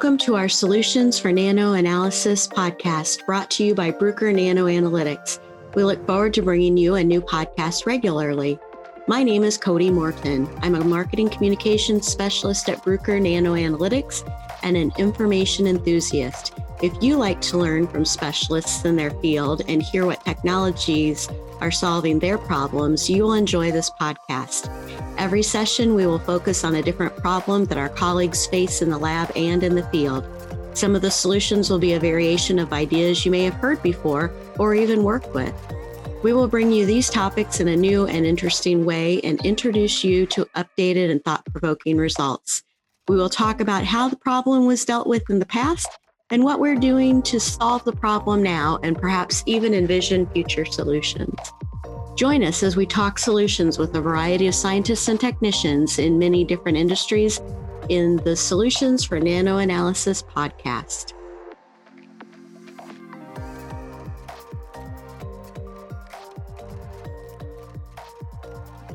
Welcome to our Solutions for Nano Analysis podcast brought to you by Bruker Nano Analytics. We look forward to bringing you a new podcast regularly. My name is Cody Morton. I'm a marketing communications specialist at Bruker Nano Analytics and an information enthusiast. If you like to learn from specialists in their field and hear what technologies are solving their problems, you will enjoy this podcast. Every session, we will focus on a different problem that our colleagues face in the lab and in the field. Some of the solutions will be a variation of ideas you may have heard before or even worked with. We will bring you these topics in a new and interesting way and introduce you to updated and thought provoking results. We will talk about how the problem was dealt with in the past and what we're doing to solve the problem now and perhaps even envision future solutions. Join us as we talk solutions with a variety of scientists and technicians in many different industries in the Solutions for Nanoanalysis podcast.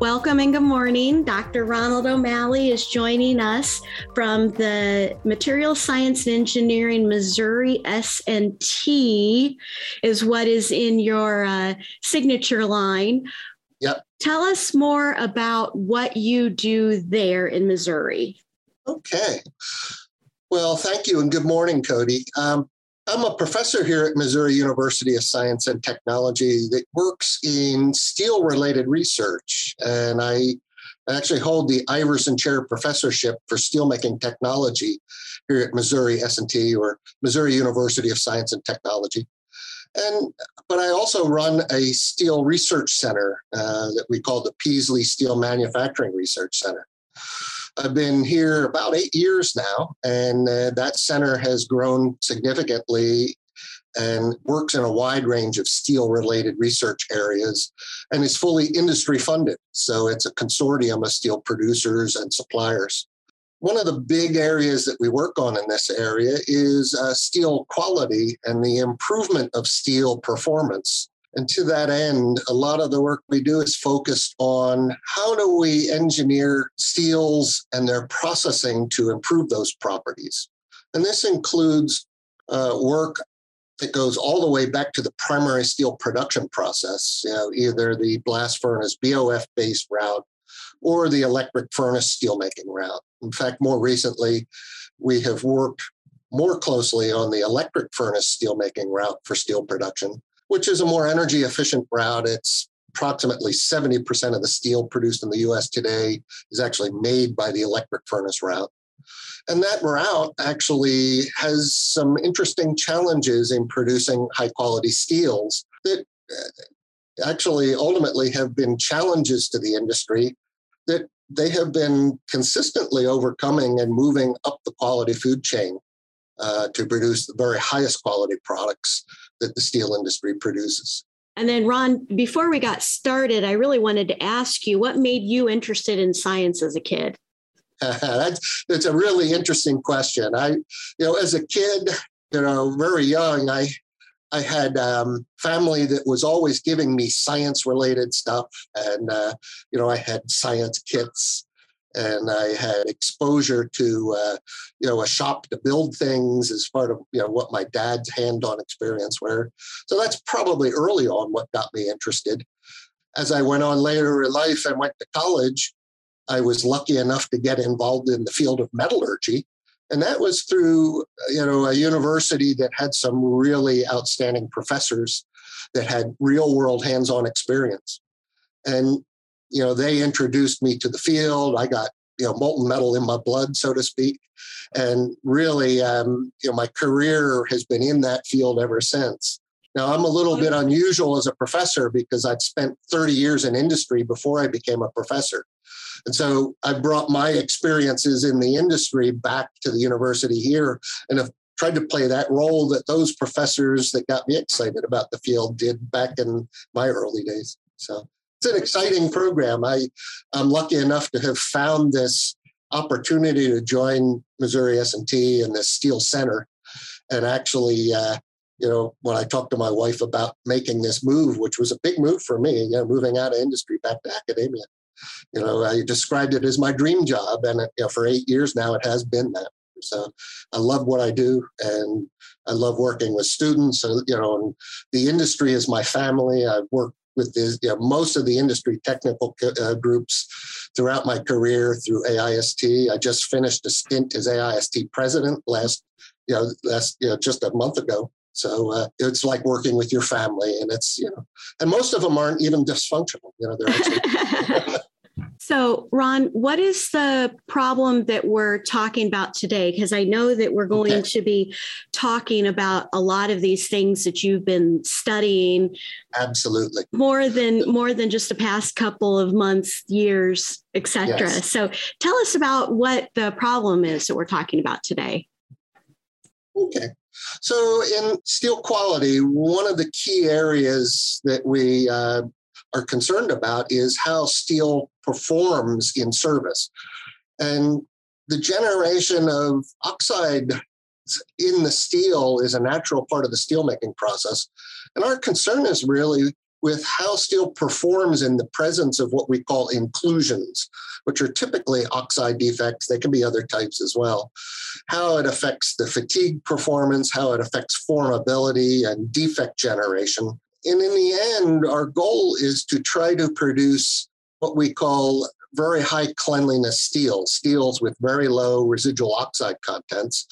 Welcome and good morning. Dr. Ronald O'Malley is joining us from the Material Science and Engineering Missouri S&T is what is in your uh, signature line. Yep. Tell us more about what you do there in Missouri. Okay. Well, thank you and good morning, Cody. Um, I'm a professor here at Missouri University of Science and Technology that works in steel related research. And I actually hold the Iverson Chair Professorship for Steelmaking Technology here at Missouri S&T or Missouri University of Science and Technology. And but I also run a steel research center uh, that we call the Peaslee Steel Manufacturing Research Center. I've been here about eight years now, and uh, that center has grown significantly and works in a wide range of steel related research areas and is fully industry funded. So it's a consortium of steel producers and suppliers. One of the big areas that we work on in this area is uh, steel quality and the improvement of steel performance. And to that end, a lot of the work we do is focused on how do we engineer steels and their processing to improve those properties. And this includes uh, work that goes all the way back to the primary steel production process, you know, either the blast furnace BOF based route or the electric furnace steelmaking route. In fact, more recently, we have worked more closely on the electric furnace steelmaking route for steel production which is a more energy efficient route. It's approximately 70% of the steel produced in the US today is actually made by the electric furnace route. And that route actually has some interesting challenges in producing high quality steels that uh, actually ultimately have been challenges to the industry that they have been consistently overcoming and moving up the quality food chain uh, to produce the very highest quality products that the steel industry produces. And then, Ron, before we got started, I really wanted to ask you what made you interested in science as a kid? that's, that's a really interesting question. I, you know, as a kid, you know, very young, I, I had um, family that was always giving me science related stuff. And, uh, you know, I had science kits and I had exposure to uh, you know a shop to build things as part of you know what my dad's hand-on experience were. So that's probably early on what got me interested. As I went on later in life and went to college, I was lucky enough to get involved in the field of metallurgy. And that was through you know a university that had some really outstanding professors that had real world hands-on experience. And you know, they introduced me to the field. I got, you know, molten metal in my blood, so to speak. And really, um, you know, my career has been in that field ever since. Now, I'm a little bit unusual as a professor because I'd spent 30 years in industry before I became a professor. And so I brought my experiences in the industry back to the university here and have tried to play that role that those professors that got me excited about the field did back in my early days. So it's an exciting program. I, I'm lucky enough to have found this opportunity to join Missouri S&T and the Steel Center. And actually, uh, you know, when I talked to my wife about making this move, which was a big move for me, you know, moving out of industry back to academia, you know, I described it as my dream job. And you know, for eight years now, it has been that. So I love what I do, and I love working with students. You know, and the industry is my family. I've worked with the, you know, most of the industry technical uh, groups throughout my career through AIST. I just finished a stint as AIST president last, you know, last you know just a month ago. So uh, it's like working with your family, and it's you know, and most of them aren't even dysfunctional. You know, they're actually. So, Ron, what is the problem that we're talking about today? Because I know that we're going okay. to be talking about a lot of these things that you've been studying. Absolutely. More than more than just the past couple of months, years, etc. Yes. So, tell us about what the problem is that we're talking about today. Okay. So, in steel quality, one of the key areas that we uh, are concerned about is how steel performs in service. And the generation of oxide in the steel is a natural part of the steelmaking process. And our concern is really with how steel performs in the presence of what we call inclusions, which are typically oxide defects. They can be other types as well. How it affects the fatigue performance, how it affects formability and defect generation. And in the end, our goal is to try to produce what we call very high cleanliness steels, steels with very low residual oxide contents,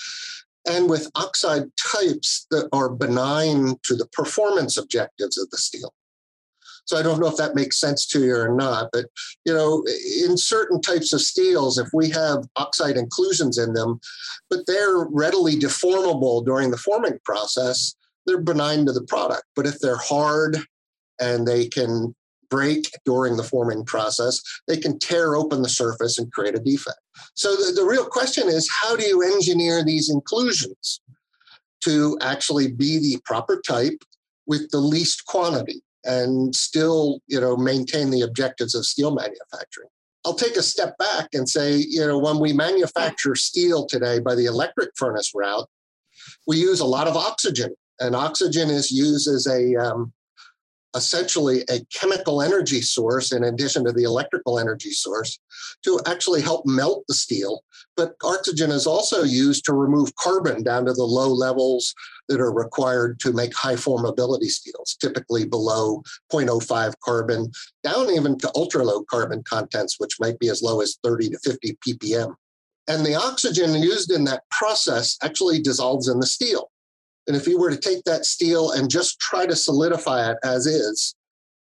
and with oxide types that are benign to the performance objectives of the steel. So I don't know if that makes sense to you or not, but you know, in certain types of steels, if we have oxide inclusions in them, but they're readily deformable during the forming process, they're benign to the product. But if they're hard and they can break during the forming process, they can tear open the surface and create a defect. So the, the real question is how do you engineer these inclusions to actually be the proper type with the least quantity and still, you know, maintain the objectives of steel manufacturing? I'll take a step back and say, you know, when we manufacture steel today by the electric furnace route, we use a lot of oxygen and oxygen is used as a um, essentially a chemical energy source in addition to the electrical energy source to actually help melt the steel. But oxygen is also used to remove carbon down to the low levels that are required to make high formability steels, typically below 0.05 carbon, down even to ultra low carbon contents, which might be as low as 30 to 50 ppm. And the oxygen used in that process actually dissolves in the steel. And if you were to take that steel and just try to solidify it as is,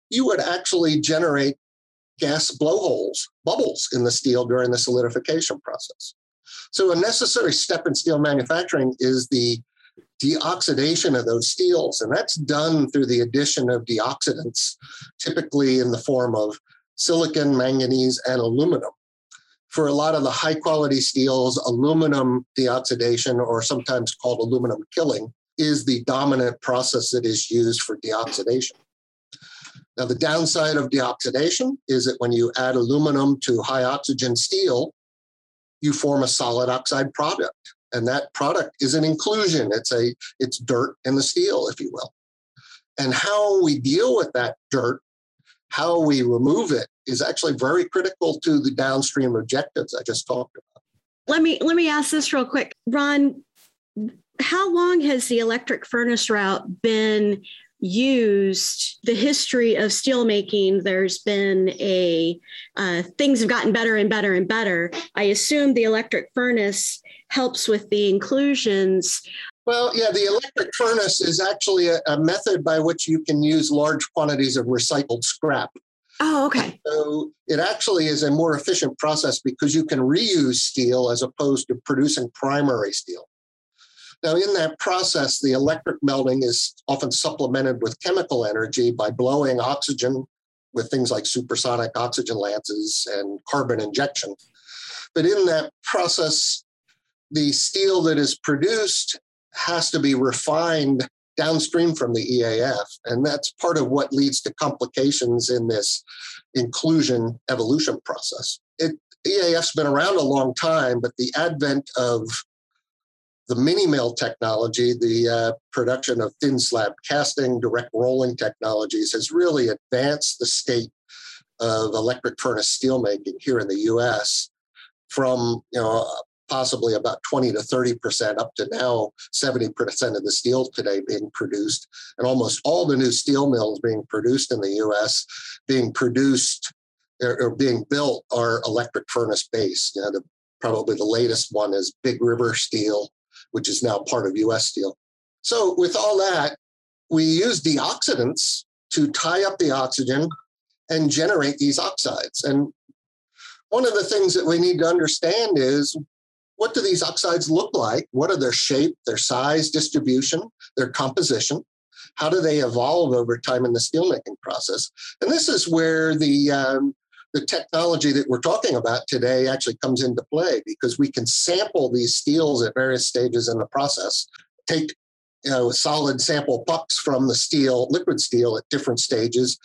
you would actually generate gas blowholes, bubbles in the steel during the solidification process. So, a necessary step in steel manufacturing is the deoxidation of those steels. And that's done through the addition of deoxidants, typically in the form of silicon, manganese, and aluminum. For a lot of the high quality steels, aluminum deoxidation, or sometimes called aluminum killing, is the dominant process that is used for deoxidation. Now, the downside of deoxidation is that when you add aluminum to high oxygen steel, you form a solid oxide product. And that product is an inclusion. It's a it's dirt in the steel, if you will. And how we deal with that dirt, how we remove it, is actually very critical to the downstream objectives I just talked about. Let me let me ask this real quick. Ron, how long has the electric furnace route been used the history of steelmaking there's been a uh, things have gotten better and better and better i assume the electric furnace helps with the inclusions well yeah the electric furnace is actually a, a method by which you can use large quantities of recycled scrap Oh, okay. So it actually is a more efficient process because you can reuse steel as opposed to producing primary steel. Now, in that process, the electric melting is often supplemented with chemical energy by blowing oxygen with things like supersonic oxygen lances and carbon injection. But in that process, the steel that is produced has to be refined downstream from the EAF. And that's part of what leads to complications in this inclusion evolution process. It, EAF's been around a long time, but the advent of the mini mill technology, the uh, production of thin slab casting, direct rolling technologies has really advanced the state of electric furnace steelmaking here in the US from you know possibly about 20 to 30%, up to now 70% of the steel today being produced, and almost all the new steel mills being produced in the US being produced or, being built are electric furnace based. You know, the, probably the latest one is Big River Steel, which is now part of US Steel. So, with all that, we use deoxidants to tie up the oxygen and generate these oxides. And one of the things that we need to understand is what do these oxides look like? What are their shape, their size, distribution, their composition? How do they evolve over time in the steelmaking process? And this is where the um, the technology that we're talking about today actually comes into play because we can sample these steels at various stages in the process, take you know, solid sample pucks from the steel, liquid steel at different stages,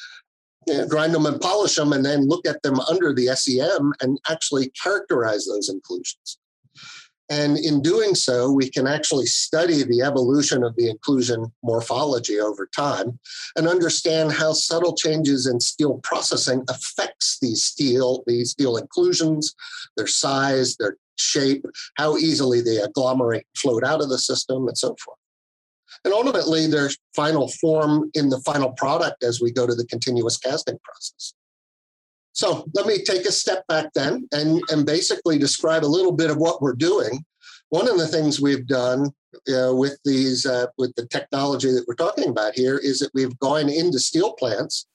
you know, grind them and polish them, and then look at them under the SEM and actually characterize those inclusions. And in doing so, we can actually study the evolution of the inclusion morphology over time and understand how subtle changes in steel processing affects these steel, these steel inclusions, their size, their shape, how easily they agglomerate, float out of the system, and so forth and ultimately their final form in the final product as we go to the continuous casting process. So let me take a step back then and, and basically describe a little bit of what we're doing. One of the things we've done uh, with these uh, with the technology that we're talking about here is that we've gone into steel plants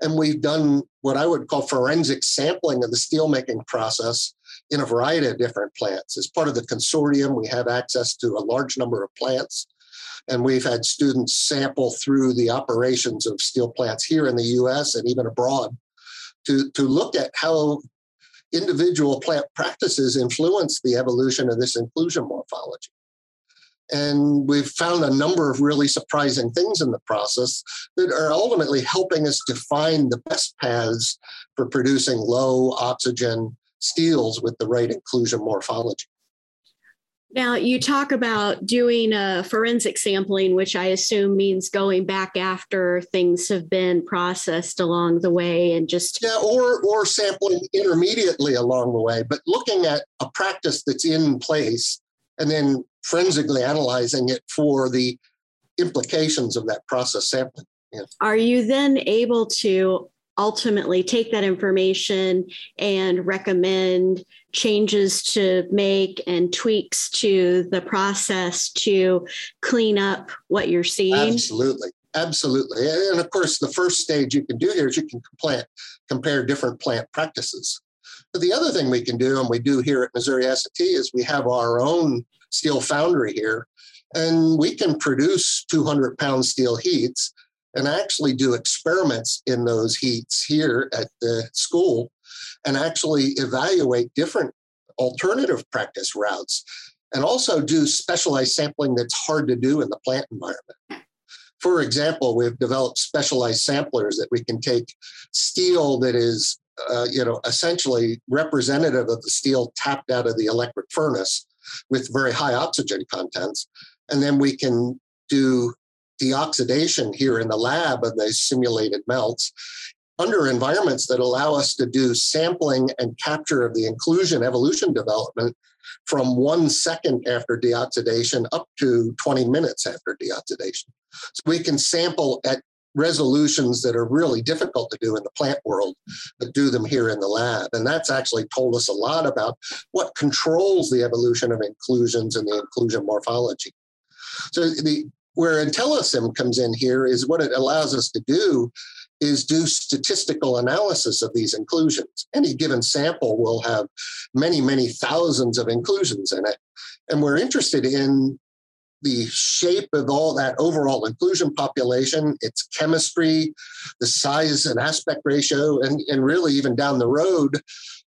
and we've done what I would call forensic sampling of the steelmaking process in a variety of different plants. As part of the consortium, we have access to a large number of plants and we've had students sample through the operations of steel plants here in the US and even abroad to, to look at how individual plant practices influence the evolution of this inclusion morphology. And we've found a number of really surprising things in the process that are ultimately helping us define the best paths for producing low oxygen steels with the right inclusion morphology. Now, you talk about doing a forensic sampling, which I assume means going back after things have been processed along the way and just. Yeah, or, or sampling intermediately along the way, but looking at a practice that's in place and then forensically analyzing it for the implications of that process sampling. Yeah. Are you then able to ultimately take that information and recommend changes to make and tweaks to the process to clean up what you're seeing? Absolutely. Absolutely. And of course, the first stage you can do here is you can plant, compare different plant practices. But the other thing we can do, and we do here at Missouri S&T, is we have our own steel foundry here, and we can produce 200 pound steel heats and actually do experiments in those heats here at the school and actually evaluate different alternative practice routes and also do specialized sampling that's hard to do in the plant environment. For example, we've developed specialized samplers that we can take steel that is, uh, you know, essentially representative of the steel tapped out of the electric furnace with very high oxygen contents, and then we can do deoxidation here in the lab of those simulated melts under environments that allow us to do sampling and capture of the inclusion evolution development from one second after deoxidation up to 20 minutes after deoxidation. So we can sample at resolutions that are really difficult to do in the plant world, but do them here in the lab. And that's actually told us a lot about what controls the evolution of inclusions and the inclusion morphology. So the where IntelliSEM comes in here is what it allows us to do is do statistical analysis of these inclusions. Any given sample will have many, many thousands of inclusions in it. And we're interested in the shape of all that overall inclusion population, its chemistry, the size and aspect ratio, and, and really even down the road,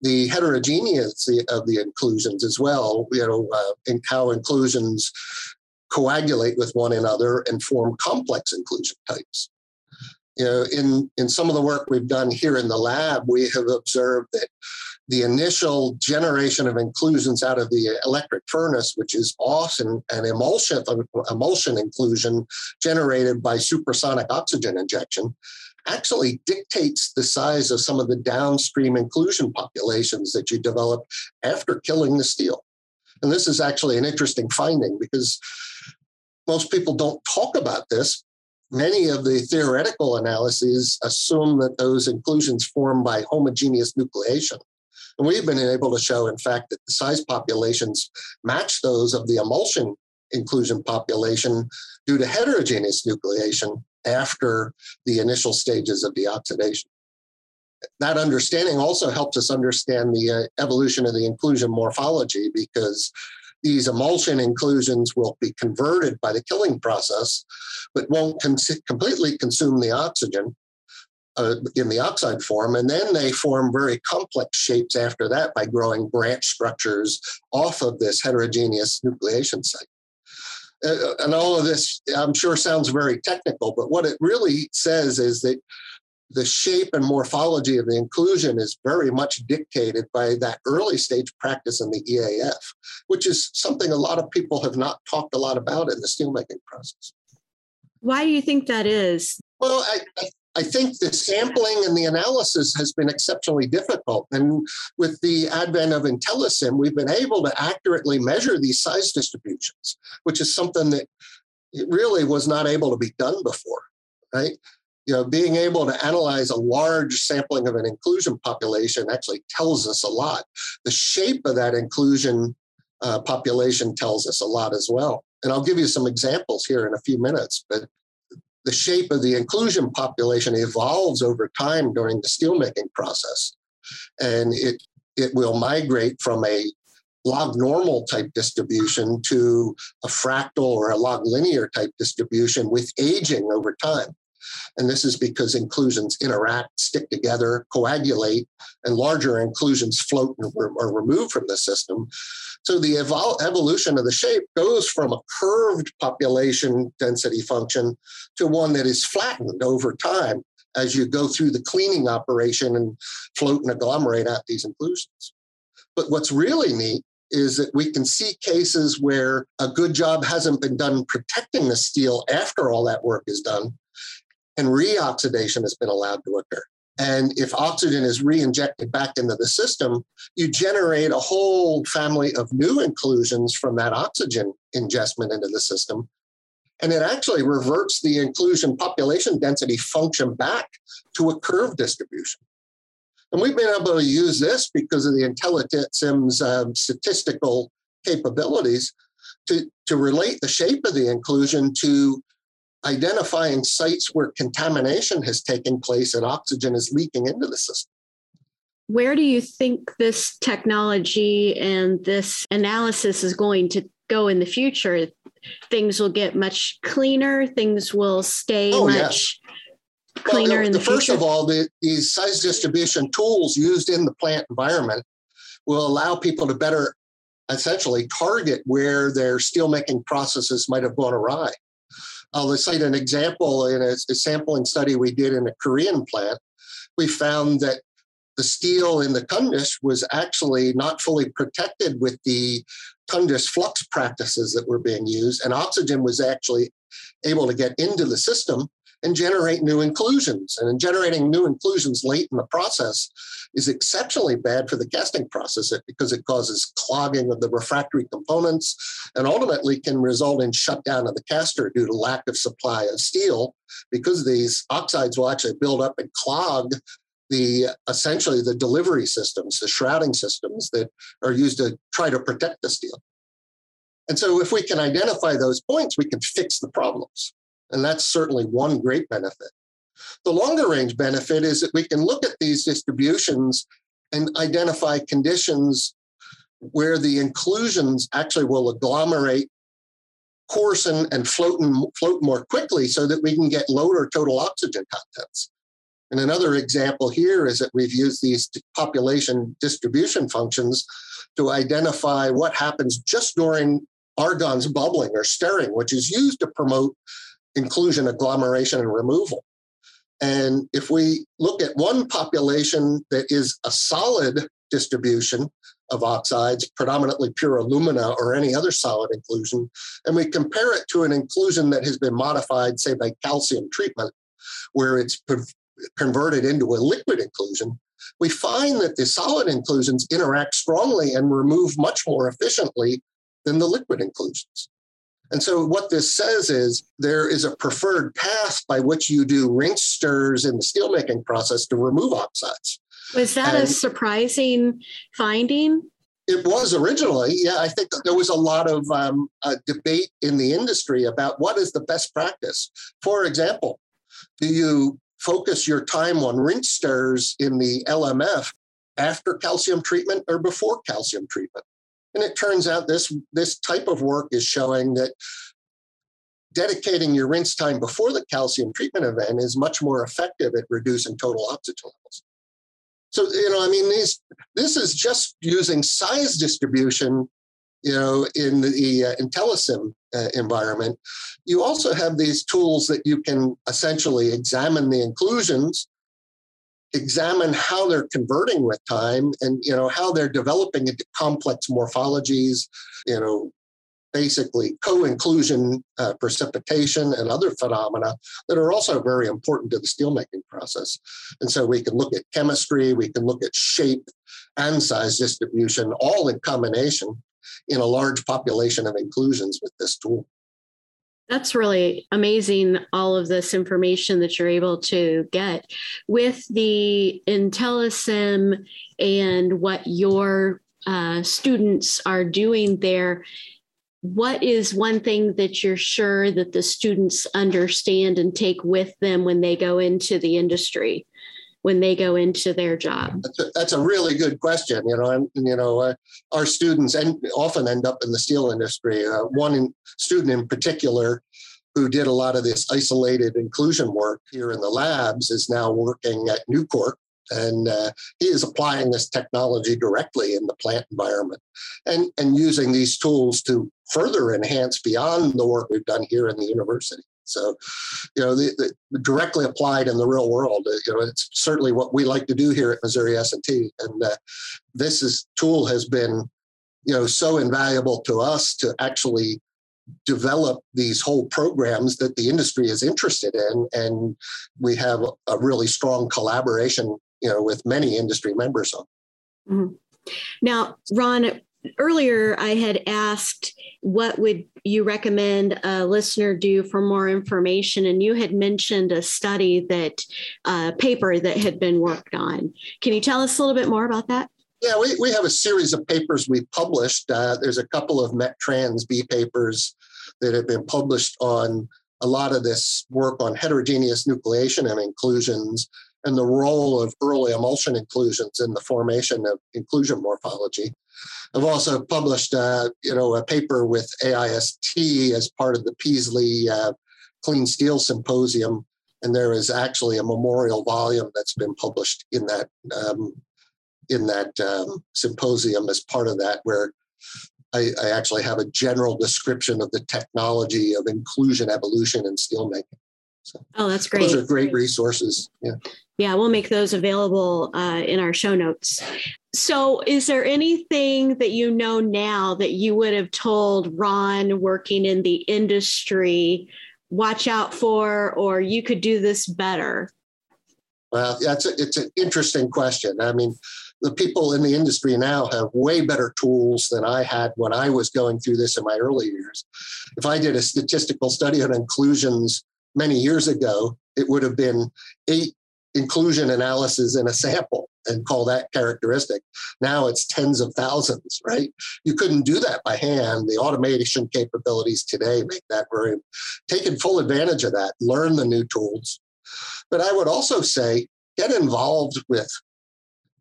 the heterogeneity of the inclusions as well, you know, uh, and how inclusions coagulate with one another and form complex inclusion types. You know, in, in some of the work we've done here in the lab, we have observed that the initial generation of inclusions out of the electric furnace, which is often an emulsion, emulsion inclusion generated by supersonic oxygen injection, actually dictates the size of some of the downstream inclusion populations that you develop after killing the steel. And this is actually an interesting finding because most people don't talk about this. Many of the theoretical analyses assume that those inclusions form by homogeneous nucleation. And we've been able to show, in fact, that the size populations match those of the emulsion inclusion population due to heterogeneous nucleation after the initial stages of deoxidation. That understanding also helps us understand the uh, evolution of the inclusion morphology because these emulsion inclusions will be converted by the killing process, but won't completely consume the oxygen uh, in the oxide form. And then they form very complex shapes after that by growing branch structures off of this heterogeneous nucleation site. Uh, and all of this, I'm sure, sounds very technical, but what it really says is that the shape and morphology of the inclusion is very much dictated by that early stage practice in the EAF, which is something a lot of people have not talked a lot about in the steelmaking process. Why do you think that is? Well, I, I, think the sampling and the analysis has been exceptionally difficult. And with the advent of IntelliSEM, we've been able to accurately measure these size distributions, which is something that really was not able to be done before, right? You know, being able to analyze a large sampling of an inclusion population actually tells us a lot. The shape of that inclusion uh, population tells us a lot as well. And I'll give you some examples here in a few minutes, but the shape of the inclusion population evolves over time during the steelmaking process. And it, it will migrate from a log normal type distribution to a fractal or a log linear type distribution with aging over time. And this is because inclusions interact, stick together, coagulate, and larger inclusions float and are removed from the system. So the evol- evolution of the shape goes from a curved population density function to one that is flattened over time as you go through the cleaning operation and float and agglomerate out these inclusions. But what's really neat is that we can see cases where a good job hasn't been done protecting the steel after all that work is done and reoxidation has been allowed to occur. And if oxygen is re-injected back into the system, you generate a whole family of new inclusions from that oxygen ingestment into the system. And it actually reverts the inclusion population density function back to a curve distribution. And we've been able to use this because of the IntelliSEM's um, statistical capabilities to, to relate the shape of the inclusion to identifying sites where contamination has taken place and oxygen is leaking into the system. Where do you think this technology and this analysis is going to go in the future? Things will get much cleaner, things will stay oh, much yeah. cleaner well, in the, the First future. of all, the, these size distribution tools used in the plant environment will allow people to better essentially target where their steelmaking processes might have gone awry. I'll cite an example in a, a sampling study we did in a Korean plant. We found that the steel in the tundish was actually not fully protected with the tundish flux practices that were being used, and oxygen was actually able to get into the system and generate new inclusions. And in generating new inclusions late in the process is exceptionally bad for the casting process because it causes clogging of the refractory components and ultimately can result in shutdown of the caster due to lack of supply of steel because these oxides will actually build up and clog the essentially the delivery systems, the shrouding systems that are used to try to protect the steel. And so if we can identify those points, we can fix the problems. And that's certainly one great benefit. The longer range benefit is that we can look at these distributions and identify conditions where the inclusions actually will agglomerate, coarsen, and float, and float more quickly so that we can get lower total oxygen contents. And another example here is that we've used these population distribution functions to identify what happens just during argon's bubbling or stirring, which is used to promote inclusion, agglomeration, and removal. And if we look at one population that is a solid distribution of oxides, predominantly pure alumina or any other solid inclusion, and we compare it to an inclusion that has been modified, say, by calcium treatment, where it's converted into a liquid inclusion, we find that the solid inclusions interact strongly and remove much more efficiently than the liquid inclusions. And so what this says is there is a preferred path by which you do rinse stirs in the steelmaking process to remove oxides. Was that and a surprising finding? It was originally, yeah. I think there was a lot of um, debate in the industry about what is the best practice. For example, do you focus your time on rinse stirs in the LMF after calcium treatment or before calcium treatment? And it turns out this, this type of work is showing that dedicating your rinse time before the calcium treatment event is much more effective at reducing total oxygen levels. So, you know, I mean, these, this is just using size distribution, you know, in the uh, IntelliSEM uh, environment. You also have these tools that you can essentially examine the inclusions examine how they're converting with time and you know how they're developing into complex morphologies you know basically co-inclusion uh, precipitation and other phenomena that are also very important to the steelmaking process. And so we can look at chemistry we can look at shape and size distribution all in combination in a large population of inclusions with this tool that's really amazing, all of this information that you're able to get with the IntelliSEM and what your uh, students are doing there. What is one thing that you're sure that the students understand and take with them when they go into the industry? When they go into their job? That's a, that's a really good question. You know, you know, uh, our students and often end up in the steel industry. Uh, one in, student in particular who did a lot of this isolated inclusion work here in the labs is now working at Nucor. And uh, he is applying this technology directly in the plant environment and, and using these tools to further enhance beyond the work we've done here in the university. So, you know, the, the directly applied in the real world, uh, you know, it's certainly what we like to do here at Missouri S&T. And uh, this is, tool has been, you know, so invaluable to us to actually develop these whole programs that the industry is interested in. And we have a really strong collaboration, you know, with many industry members on. Mm-hmm. Now, Ron, earlier I had asked what would you recommend a listener do for more information, and you had mentioned a study that uh, paper that had been worked on. Can you tell us a little bit more about that? Yeah, we, we have a series of papers we published. Uh, there's a couple of Met Trans B papers that have been published on a lot of this work on heterogeneous nucleation and inclusions and the role of early emulsion inclusions in the formation of inclusion morphology. I've also published, uh, you know, a paper with AIST as part of the Peaslee uh, Clean Steel Symposium, and there is actually a memorial volume that's been published in that um, in that um, symposium as part of that, where I, I, actually have a general description of the technology of inclusion evolution in steelmaking. So oh, that's great. Those are great resources. Yeah. Yeah, we'll make those available uh, in our show notes. So, is there anything that you know now that you would have told Ron working in the industry, watch out for, or you could do this better? Well, that's a, it's an interesting question. I mean, the people in the industry now have way better tools than I had when I was going through this in my early years. If I did a statistical study on inclusions many years ago, it would have been eight inclusion analysis in a sample and call that characteristic. Now it's tens of thousands, right? You couldn't do that by hand. The automation capabilities today make that very, taking full advantage of that, learn the new tools. But I would also say, get involved with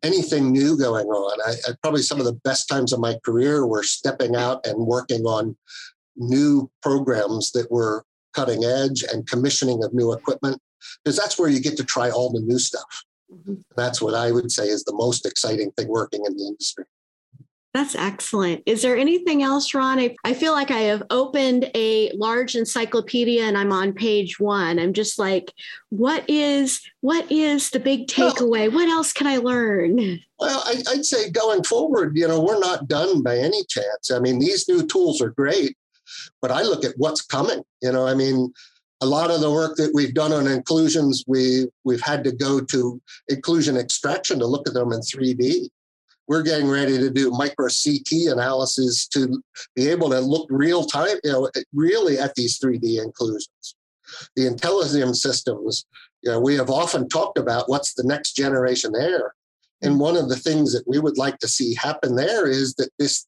anything new going on. I, I, probably some of the best times of my career were stepping out and working on new programs that were cutting edge and commissioning of new equipment because that's where you get to try all the new stuff. Mm-hmm. That's what I would say is the most exciting thing working in the industry. That's excellent. Is there anything else, Ron? I, I, feel like I have opened a large encyclopedia and I'm on page one. I'm just like, what is what is the big takeaway? Well, what else can I learn? Well, I, I'd say going forward, you know, we're not done by any chance. I mean, these new tools are great, but I look at what's coming. You know, I mean, a lot of the work that we've done on inclusions, we we've had to go to inclusion extraction to look at them in 3D we're getting ready to do micro CT analysis to be able to look real time, you know, really at these 3D inclusions. The IntelliSEM systems, you know, we have often talked about what's the next generation there. And one of the things that we would like to see happen there is that this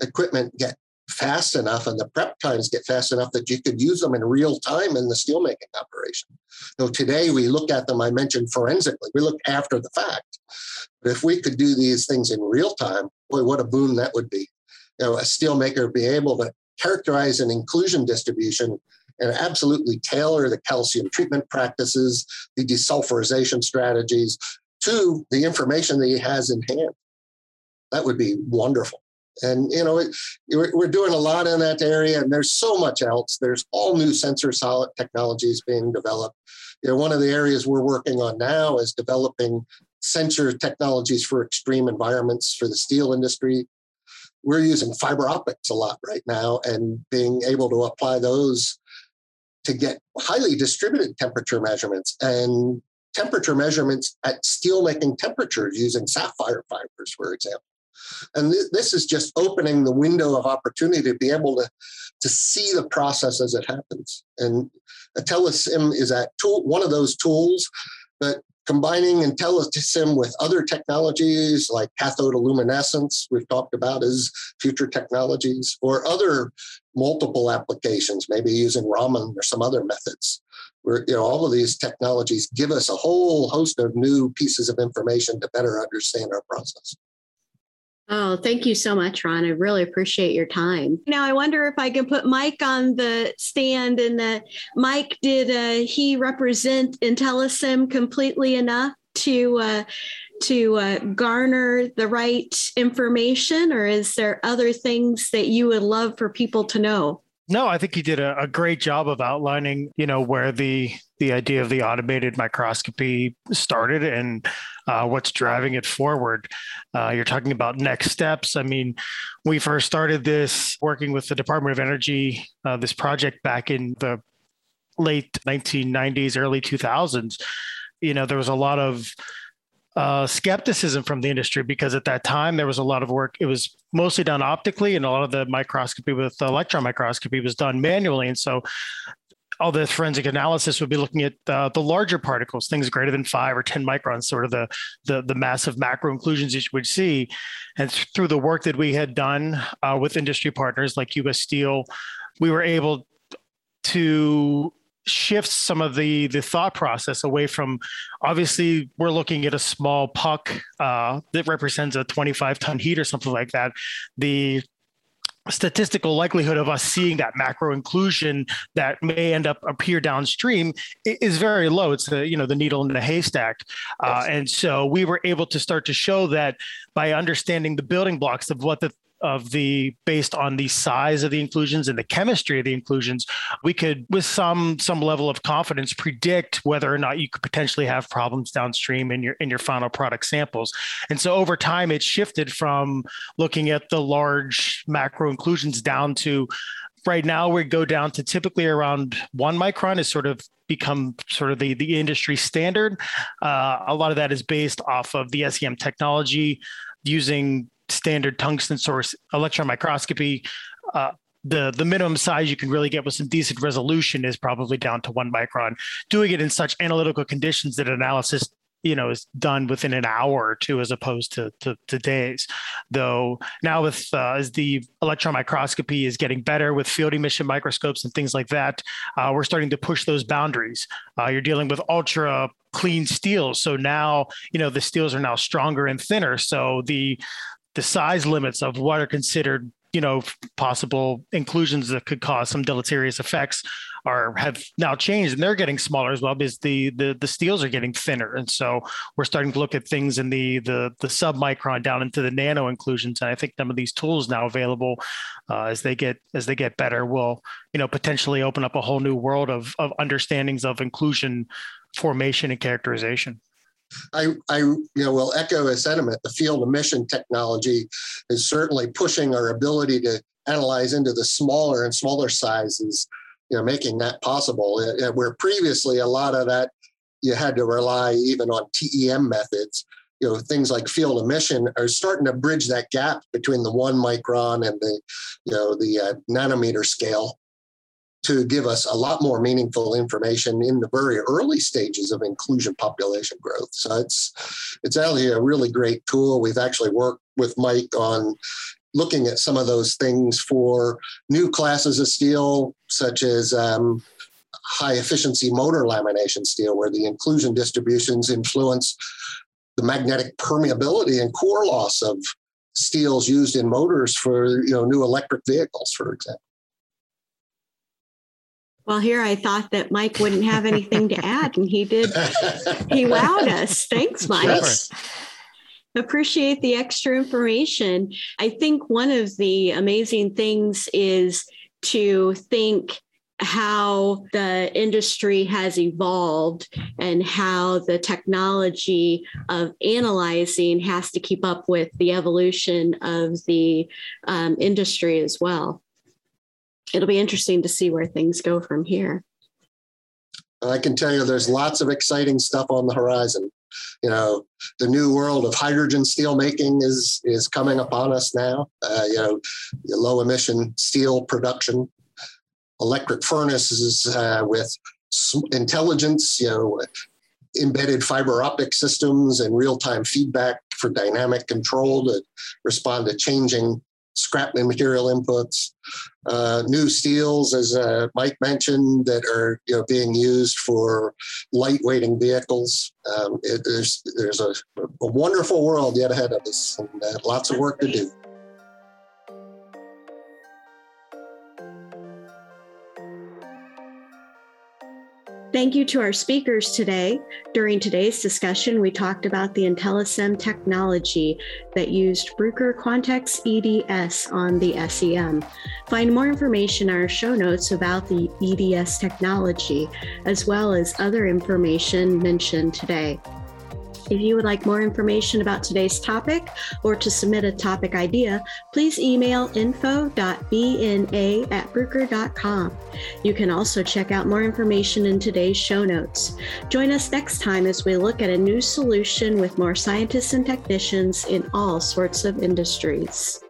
equipment get fast enough and the prep times get fast enough that you could use them in real time in the steelmaking operation. So today we look at them, I mentioned forensically, we look after the fact. But if we could do these things in real time, boy, what a boon that would be. You know, a steelmaker be able to characterize an inclusion distribution and absolutely tailor the calcium treatment practices, the desulfurization strategies to the information that he has in hand. That would be wonderful. And you know, it, we're doing a lot in that area, and there's so much else. There's all new sensor solid technologies being developed. You know, one of the areas we're working on now is developing sensor technologies for extreme environments for the steel industry. We're using fiber optics a lot right now, and being able to apply those to get highly distributed temperature measurements and temperature measurements at steelmaking temperatures using sapphire fibers, for example. And th- this is just opening the window of opportunity to be able to, to see the process as it happens. And IntelliSEM is that tool, one of those tools, but combining IntelliSEM with other technologies like cathode cathodoluminescence, we've talked about as future technologies, or other multiple applications, maybe using Raman or some other methods. Where you know all of these technologies give us a whole host of new pieces of information to better understand our process. Oh, thank you so much, Ron. I really appreciate your time. Now, I wonder if I can put Mike on the stand and that Mike, did uh, he represent IntelliSEM completely enough to uh, to uh, garner the right information, or is there other things that you would love for people to know? No, I think he did a, a, great job of outlining, you know, where the the idea of the automated microscopy started and uh, what's driving it forward. Uh, you're talking about next steps. I mean, we first started this working with the Department of Energy, uh, this project back in the late 1990s, early 2000s. You know, there was a lot of uh, skepticism from the industry because at that time there was a lot of work. It was mostly done optically, and a lot of the microscopy with electron microscopy was done manually. And so all the forensic analysis would be looking at uh, the larger particles, things greater than five or 10 microns, sort of the, the, the massive macro inclusions you would see. And through the work that we had done uh, with industry partners like US Steel, we were able to shifts some of the the thought process away from obviously we're looking at a small puck uh, that represents a 25 ton heat or something like that. The statistical likelihood of us seeing that macro inclusion that may end up appear downstream is very low. It's the you know the needle in the haystack. Uh, and so we were able to start to show that by understanding the building blocks of what the of the based on the size of the inclusions and the chemistry of the inclusions, we could, with some some level of confidence, predict whether or not you could potentially have problems downstream in your in your final product samples. And so over time, it shifted from looking at the large macro inclusions down to right now we go down to typically around one micron is sort of become sort of the, the industry standard. Uh, a lot of that is based off of the SEM technology using standard tungsten source electron microscopy, uh, the the minimum size you can really get with some decent resolution is probably down to one micron. Doing it in such analytical conditions that analysis you know is done within an hour or two as opposed to to, to days. Though now with uh, as the electron microscopy is getting better with field emission microscopes and things like that uh, we're starting to push those boundaries. Uh, you're dealing with ultra clean steels so now you know the steels are now stronger and thinner. So the the size limits of what are considered you know possible inclusions that could cause some deleterious effects are have now changed and they're getting smaller as well because the the, the steels are getting thinner. And so we're starting to look at things in the the the submicron down into the nano inclusions. And i think some of these tools now available uh, as they get as they get better will you know potentially open up a whole new world of of understandings of inclusion formation and characterization I, I, you know, will echo a sentiment. The field emission technology is certainly pushing our ability to analyze into the smaller and smaller sizes, you know, making that possible. Where previously a lot of that you had to rely even on TEM methods. you know things like field emission are starting to bridge that gap between the one micron and the you know the uh, nanometer scale to give us a lot more meaningful information in the very early stages of inclusion population growth. So it's it's actually a really great tool. We've actually worked with Mike on looking at some of those things for new classes of steel, such as um, high efficiency motor lamination steel, where the inclusion distributions influence the magnetic permeability and core loss of steels used in motors for you know new electric vehicles, for example. Well, here I thought that Mike wouldn't have anything to add, and he did. He wowed us. Thanks, Mike. Yes. Appreciate the extra information. I think one of the amazing things is to think how the industry has evolved and how the technology of analyzing has to keep up with the evolution of the um, industry as well. It'll be interesting to see where things go from here. I can tell you there's lots of exciting stuff on the horizon. You know, the new world of hydrogen steel making is is coming upon us now. Uh, you know, low emission steel production electric furnaces uh, with intelligence, you know, embedded fiber optic systems and real-time feedback for dynamic control to respond to changing scrap and material inputs. Uh, new steels, as uh, Mike mentioned, that are you know being used for lightweighting vehicles. Um, it, there's there's a, a, wonderful world yet ahead of us, and uh, lots of work to do. Thank you to our speakers today. During today's discussion, we talked about the IntelliSEM technology that used Bruker QUANTAX EDS on the SEM. Find more information in our show notes about the EDS technology, as well as other information mentioned today. If you would like more information about today's topic or to submit a topic idea, please email info.bna at bruker.com. You can also check out more information in today's show notes. Join us next time as we look at a new solution with more scientists and technicians in all sorts of industries.